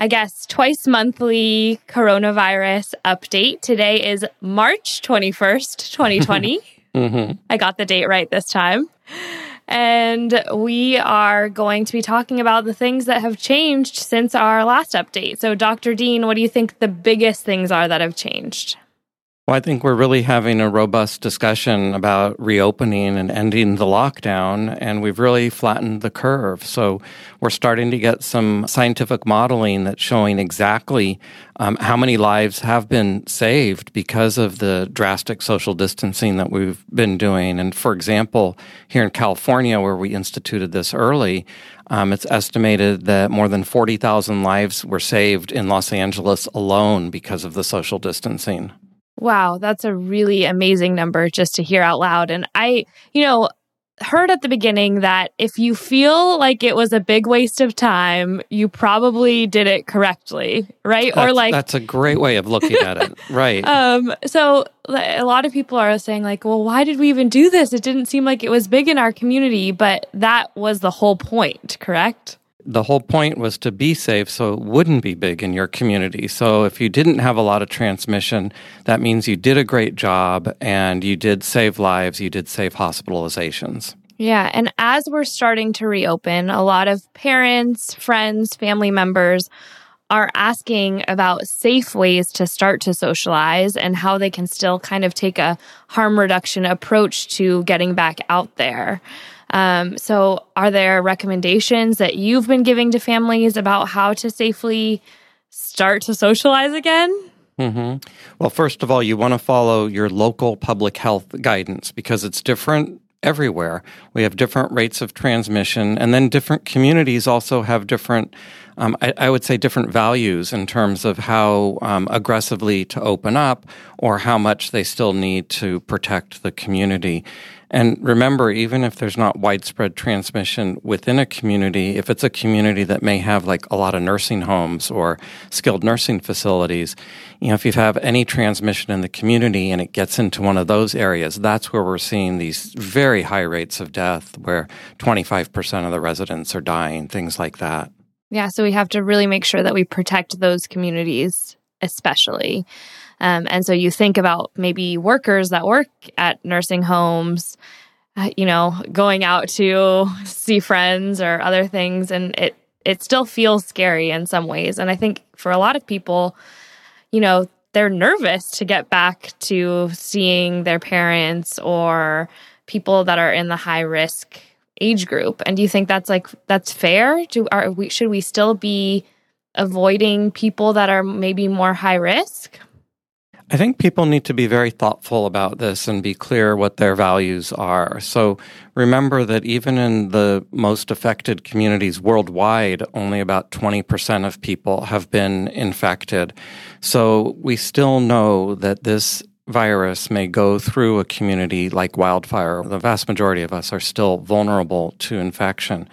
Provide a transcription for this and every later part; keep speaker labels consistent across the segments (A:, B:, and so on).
A: I guess, twice monthly coronavirus update. Today is March 21st, 2020. mm-hmm. I got the date right this time. And we are going to be talking about the things that have changed since our last update. So, Dr. Dean, what do you think the biggest things are that have changed?
B: Well, I think we're really having a robust discussion about reopening and ending the lockdown, and we've really flattened the curve. So we're starting to get some scientific modeling that's showing exactly um, how many lives have been saved because of the drastic social distancing that we've been doing. And for example, here in California, where we instituted this early, um, it's estimated that more than 40,000 lives were saved in Los Angeles alone because of the social distancing.
A: Wow, that's a really amazing number just to hear out loud. And I, you know, heard at the beginning that if you feel like it was a big waste of time, you probably did it correctly, right?
B: That's,
A: or like
B: That's a great way of looking at it. Right.
A: um so a lot of people are saying like, "Well, why did we even do this? It didn't seem like it was big in our community." But that was the whole point, correct?
B: The whole point was to be safe so it wouldn't be big in your community. So if you didn't have a lot of transmission, that means you did a great job and you did save lives, you did save hospitalizations.
A: Yeah. And as we're starting to reopen, a lot of parents, friends, family members are asking about safe ways to start to socialize and how they can still kind of take a harm reduction approach to getting back out there. Um, so, are there recommendations that you've been giving to families about how to safely start to socialize again?
B: Mm-hmm. Well, first of all, you want to follow your local public health guidance because it's different everywhere. We have different rates of transmission, and then different communities also have different, um, I, I, would say, different values in terms of how um, aggressively to open up or how much they still need to protect the community. And remember, even if there's not widespread transmission within a community, if it's a community that may have like a lot of nursing homes or skilled nursing facilities, you know, if you have any transmission in the community and it gets into one of those areas, that's where we're seeing these very high rates of death where 25% of the residents are dying, things like that.
A: Yeah. So we have to really make sure that we protect those communities, especially. Um, and so you think about maybe workers that work at nursing homes, uh, you know, going out to see friends or other things, and it it still feels scary in some ways. And I think for a lot of people, you know, they're nervous to get back to seeing their parents or people that are in the high risk age group. And do you think that's like that's fair? Do are we should we still be avoiding people that are maybe more high risk?
B: I think people need to be very thoughtful about this and be clear what their values are. So remember that even in the most affected communities worldwide, only about 20% of people have been infected. So we still know that this virus may go through a community like wildfire. The vast majority of us are still vulnerable to infection.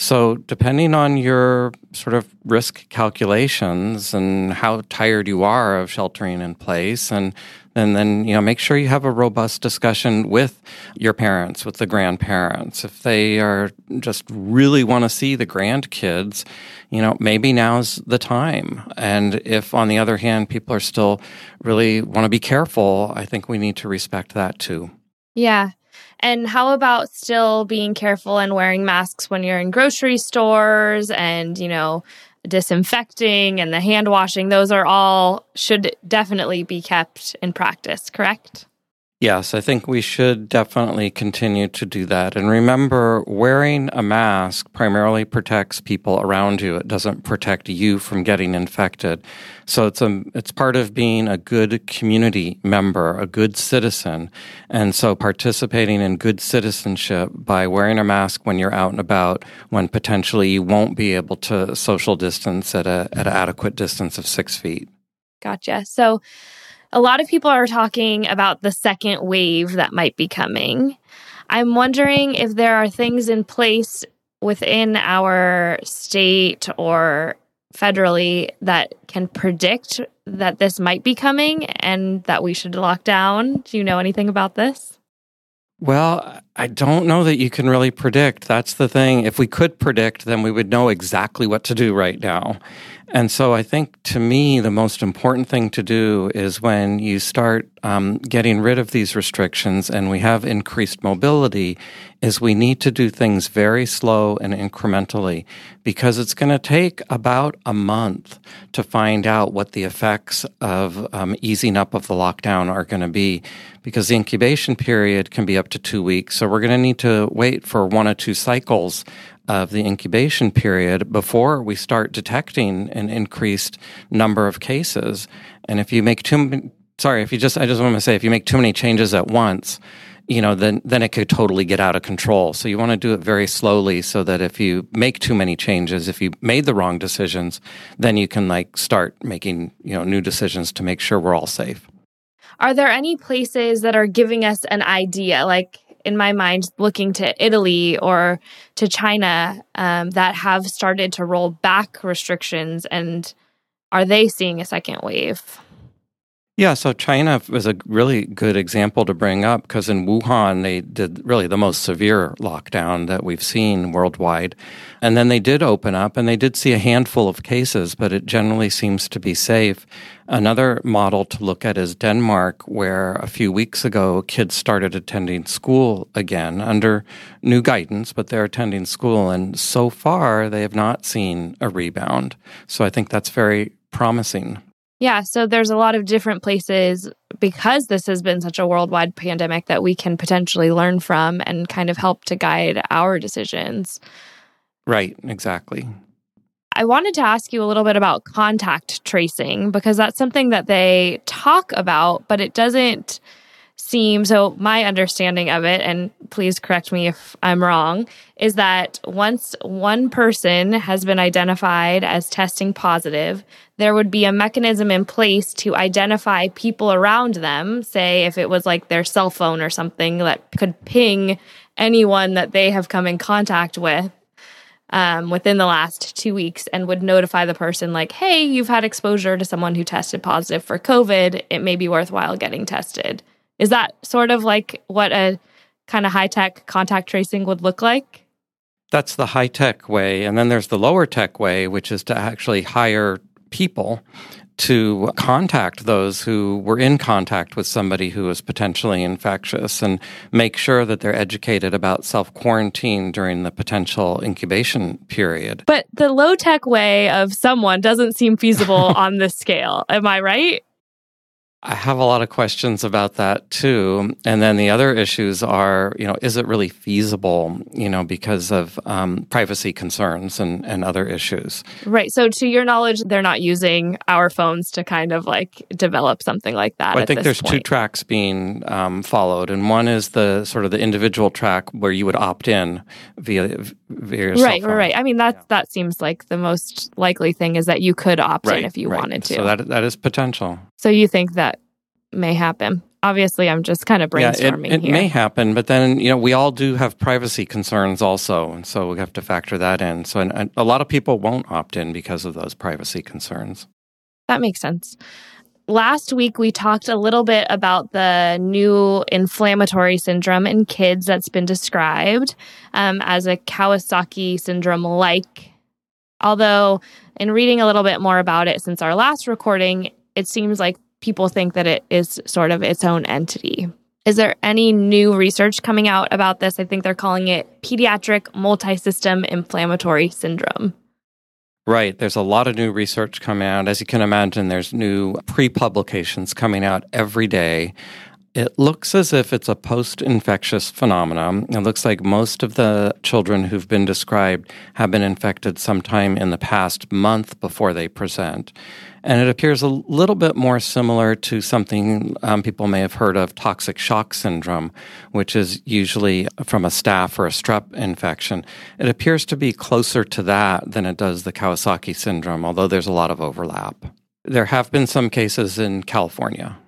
B: So, depending on your sort of risk calculations and how tired you are of sheltering in place, and and then you know make sure you have a robust discussion with your parents, with the grandparents. If they are just really want to see the grandkids, you know maybe now's the time. And if on the other hand people are still really want to be careful, I think we need to respect that too.
A: Yeah, and how about still being careful and wearing masks when you're in grocery stores and, you know, disinfecting and the hand washing? Those are all should definitely be kept in practice, correct?
B: Yes, I think we should definitely continue to do that. And remember, wearing a mask primarily protects people around you. It doesn't protect you from getting infected. So it's a, it's part of being a good community member, a good citizen. And so participating in good citizenship by wearing a mask when you're out and about, when potentially you won't be able to social distance at a, at an adequate distance of six feet.
A: Gotcha. So, a lot of people are talking about the second wave that might be coming. I'm wondering if there are things in place within our state or federally that can predict that this might be coming and that we should lock down. Do you know anything about this?
B: Well, I don't know that you can really predict. That's the thing. If we could predict, then we would know exactly what to do right now. And so I think to me, the most important thing to do is when you start um, getting rid of these restrictions and we have increased mobility, is we need to do things very slow and incrementally because it's going to take about a month to find out what the effects of um, easing up of the lockdown are going to be because the incubation period can be up to two weeks. So we're going to need to wait for one or two cycles of the incubation period before we start detecting an increased number of cases. And if you make too sorry, if you just I just want to say if you make too many changes at once, you know, then then it could totally get out of control. So you want to do it very slowly so that if you make too many changes, if you made the wrong decisions, then you can like start making, you know, new decisions to make sure we're all safe.
A: Are there any places that are giving us an idea like in my mind looking to Italy or to China um, that have started to roll back restrictions, and are they seeing a second wave?
B: Yeah, so China was a really good example to bring up because in Wuhan, they did really the most severe lockdown that we've seen worldwide. And then they did open up and they did see a handful of cases, but it generally seems to be safe. Another model to look at is Denmark, where a few weeks ago kids started attending school again under new guidance, but they're attending school. And so far, they have not seen a rebound. So I think that's very promising.
A: Yeah, so there's a lot of different places because this has been such a worldwide pandemic that we can potentially learn from and kind of help to guide our decisions.
B: Right, exactly.
A: I wanted to ask you a little bit about contact tracing because that's something that they talk about, but it doesn't seem so. My understanding of it, and please correct me if I'm wrong, is that once one person has been identified as testing positive, there would be a mechanism in place to identify people around them, say if it was like their cell phone or something that could ping anyone that they have come in contact with um, within the last two weeks and would notify the person, like, hey, you've had exposure to someone who tested positive for COVID. It may be worthwhile getting tested. Is that sort of like what a kind of high tech contact tracing would look like?
B: That's the high tech way. And then there's the lower tech way, which is to actually hire people to contact those who were in contact with somebody who was potentially infectious and make sure that they're educated about self quarantine during the potential incubation period.
A: But the low tech way of someone doesn't seem feasible on this scale. Am I right?
B: I have a lot of questions about that too. And then the other issues are, you know, is it really feasible, you know, because of um, privacy concerns and, and other issues?
A: Right. So, to your knowledge, they're not using our phones to kind of like develop something like that.
B: Well, I think there's
A: point.
B: two tracks being um, followed. And one is the sort of the individual track where you would opt in via, via
A: right, right. I mean, that, yeah. that seems like the most likely thing is that you could opt
B: right,
A: in if you
B: right.
A: wanted to.
B: So, that, that is potential.
A: So, you think that may happen. Obviously, I'm just kind of brainstorming
B: yeah, it, it
A: here.
B: may happen, but then you know we all do have privacy concerns also, and so we have to factor that in. So, and, and a lot of people won't opt in because of those privacy concerns.
A: That makes sense. Last week, we talked a little bit about the new inflammatory syndrome in kids that's been described um, as a Kawasaki syndrome like. Although, in reading a little bit more about it since our last recording, it seems like people think that it is sort of its own entity. Is there any new research coming out about this? I think they're calling it pediatric multisystem inflammatory syndrome.
B: Right. There's a lot of new research coming out. As you can imagine, there's new pre publications coming out every day. It looks as if it's a post infectious phenomenon. It looks like most of the children who've been described have been infected sometime in the past month before they present. And it appears a little bit more similar to something um, people may have heard of toxic shock syndrome, which is usually from a staph or a strep infection. It appears to be closer to that than it does the Kawasaki syndrome, although there's a lot of overlap. there have been some cases in California.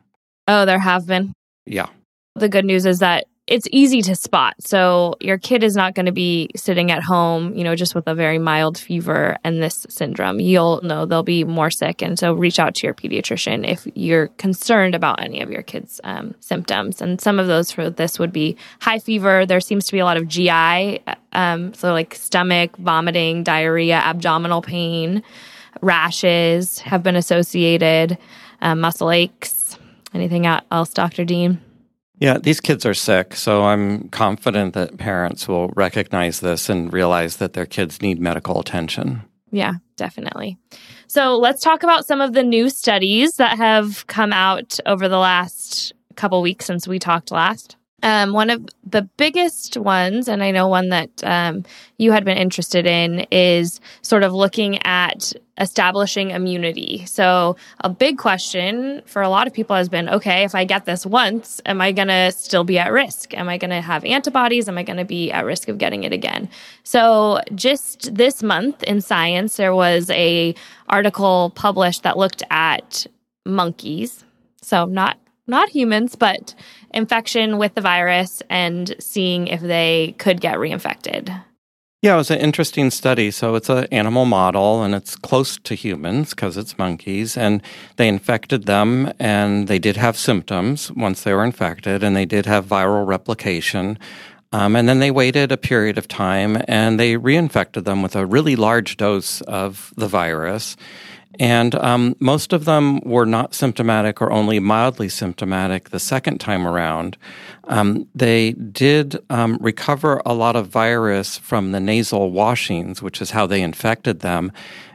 A: Oh, there have been.
B: Yeah.
A: The good news is that it's easy to spot. So your kid is not going to be sitting at home, you know, just with a very mild fever and this syndrome. You'll know they'll be more sick. And so reach out to your pediatrician if you're concerned about any of your kids' um, symptoms. And some of those for this would be high fever. There seems to be a lot of GI, um, so like stomach, vomiting, diarrhea, abdominal pain, rashes have been associated, um, muscle aches. Anything else, Dr. Dean?
B: Yeah, these kids are sick, so I'm confident that parents will recognize this and realize that their kids need medical attention.
A: Yeah, definitely. So let's talk about some of the new studies that have come out over the last couple weeks since we talked last. Um, one of the biggest ones, and I know one that um, you had been interested in, is sort of looking at establishing immunity. So, a big question for a lot of people has been okay, if I get this once, am I going to still be at risk? Am I going to have antibodies? Am I going to be at risk of getting it again? So, just this month in Science, there was a article published that looked at monkeys. So, not not humans, but infection with the virus and seeing if they could get reinfected.
B: Yeah, it was an interesting study. So it's an animal model and it's close to humans because it's monkeys. And they infected them and they did have symptoms once they were infected and they did have viral replication. Um, and then they waited a period of time and they reinfected them with a really large dose of the virus. And um, most of them were not symptomatic or only mildly symptomatic the second time around. Um, they did um, recover a lot of virus from the nasal washings, which is how they infected them.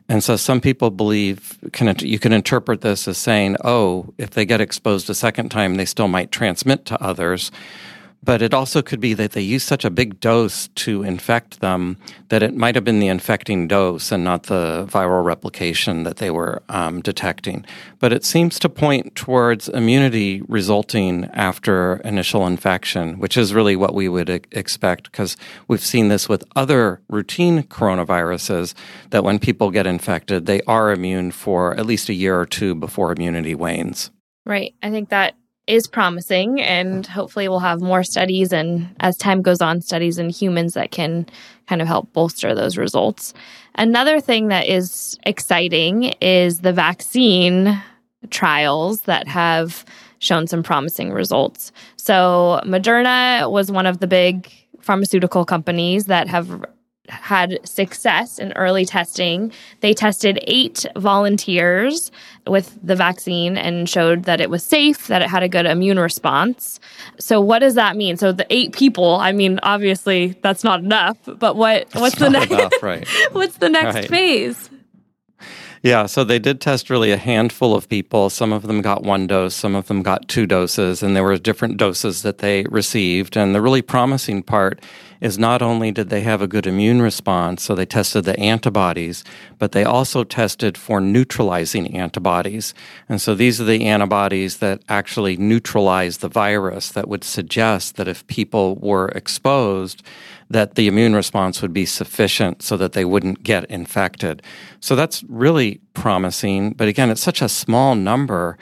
B: And so some people believe can, you can interpret this as saying, oh, if they get exposed a second time, they still might transmit to others. But it also could be that they used such a big dose to infect them that it might have been the infecting dose and not the viral replication that they were um, detecting. But it seems to point towards immunity resulting after initial infection, which is really what we would expect because we've seen this with other routine coronaviruses that when people get infected, they are immune for at least a year or two before immunity wanes.
A: Right. I think that is promising and hopefully we'll have more studies and as time goes on studies in humans that can kind of help bolster those results. Another thing that is exciting is the vaccine trials that have shown some promising results. So Moderna was one of the big pharmaceutical companies that have had success in early testing. They tested eight volunteers with the vaccine and showed that it was safe, that it had a good immune response. So what does that mean? So the eight people, I mean, obviously that's not enough, but what
B: that's
A: what's the next enough,
B: right.
A: what's the next right. phase?
B: Yeah, so they did test really a handful of people. Some of them got one dose, some of them got two doses, and there were different doses that they received. And the really promising part is not only did they have a good immune response, so they tested the antibodies, but they also tested for neutralizing antibodies. And so these are the antibodies that actually neutralize the virus that would suggest that if people were exposed, that the immune response would be sufficient so that they wouldn't get infected. So that's really promising. But again, it's such a small number.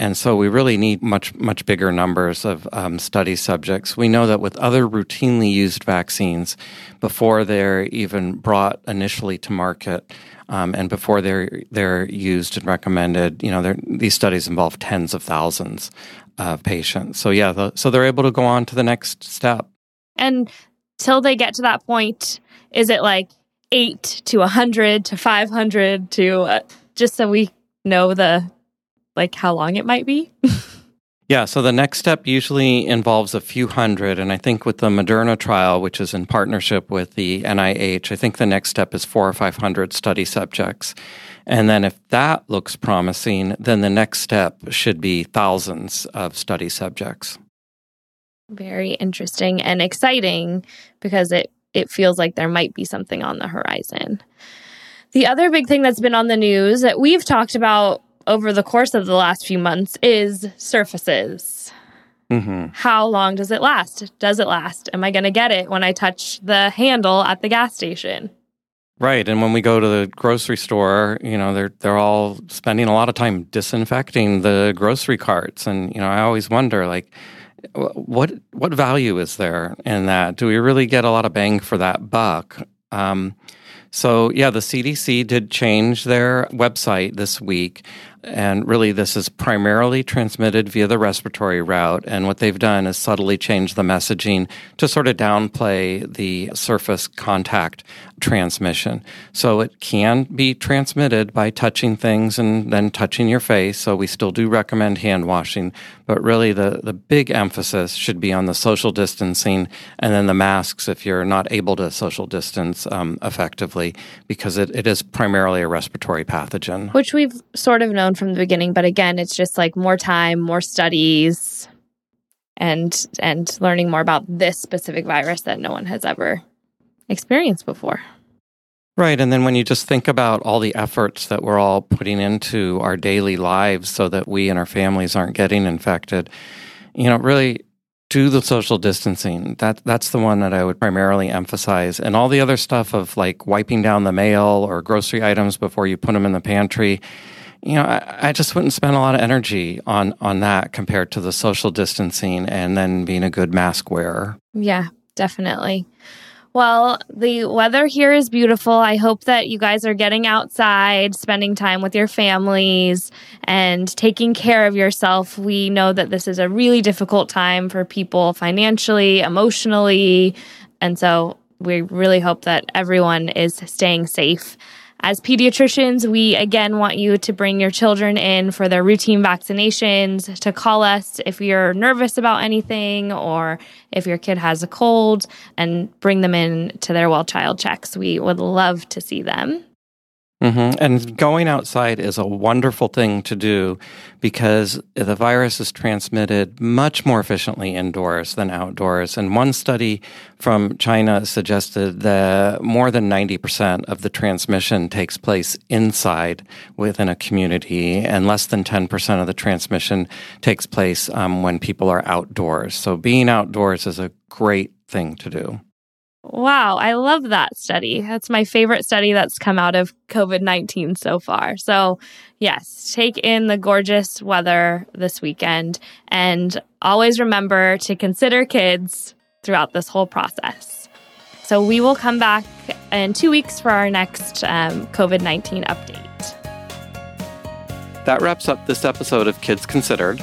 B: And so we really need much, much bigger numbers of um, study subjects. We know that with other routinely used vaccines, before they're even brought initially to market, um, and before they're they're used and recommended, you know, these studies involve tens of thousands of patients. So yeah, the, so they're able to go on to the next step.
A: And till they get to that point, is it like eight to a hundred to five hundred to uh, just so we know the like how long it might be?
B: yeah, so the next step usually involves a few hundred. And I think with the Moderna trial, which is in partnership with the NIH, I think the next step is four or 500 study subjects. And then if that looks promising, then the next step should be thousands of study subjects.
A: Very interesting and exciting because it, it feels like there might be something on the horizon. The other big thing that's been on the news that we've talked about over the course of the last few months is surfaces. Mm-hmm. How long does it last? Does it last? Am I going to get it when I touch the handle at the gas station?
B: Right, and when we go to the grocery store, you know, they're they're all spending a lot of time disinfecting the grocery carts, and you know, I always wonder, like, what what value is there in that? Do we really get a lot of bang for that buck? Um, so, yeah, the CDC did change their website this week. And really, this is primarily transmitted via the respiratory route. And what they've done is subtly change the messaging to sort of downplay the surface contact transmission. So it can be transmitted by touching things and then touching your face. So we still do recommend hand washing, but really the, the big emphasis should be on the social distancing and then the masks if you're not able to social distance um, effectively, because it, it is primarily a respiratory pathogen.
A: Which we've sort of known from the beginning, but again, it's just like more time, more studies and and learning more about this specific virus that no one has ever experienced before.
B: Right. And then when you just think about all the efforts that we're all putting into our daily lives so that we and our families aren't getting infected, you know, really do the social distancing. That that's the one that I would primarily emphasize. And all the other stuff of like wiping down the mail or grocery items before you put them in the pantry, you know, I, I just wouldn't spend a lot of energy on on that compared to the social distancing and then being a good mask wearer.
A: Yeah, definitely. Well, the weather here is beautiful. I hope that you guys are getting outside, spending time with your families, and taking care of yourself. We know that this is a really difficult time for people financially, emotionally. And so we really hope that everyone is staying safe. As pediatricians, we again want you to bring your children in for their routine vaccinations, to call us if you're nervous about anything or if your kid has a cold, and bring them in to their well child checks. We would love to see them.
B: Mm-hmm. And going outside is a wonderful thing to do because the virus is transmitted much more efficiently indoors than outdoors. And one study from China suggested that more than 90% of the transmission takes place inside within a community, and less than 10% of the transmission takes place um, when people are outdoors. So being outdoors is a great thing to do.
A: Wow, I love that study. That's my favorite study that's come out of COVID 19 so far. So, yes, take in the gorgeous weather this weekend and always remember to consider kids throughout this whole process. So, we will come back in two weeks for our next um, COVID 19 update.
B: That wraps up this episode of Kids Considered.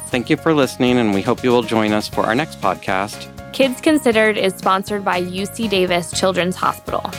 B: Thank you for listening, and we hope you will join us for our next podcast.
A: Kids Considered is sponsored by UC Davis Children's Hospital.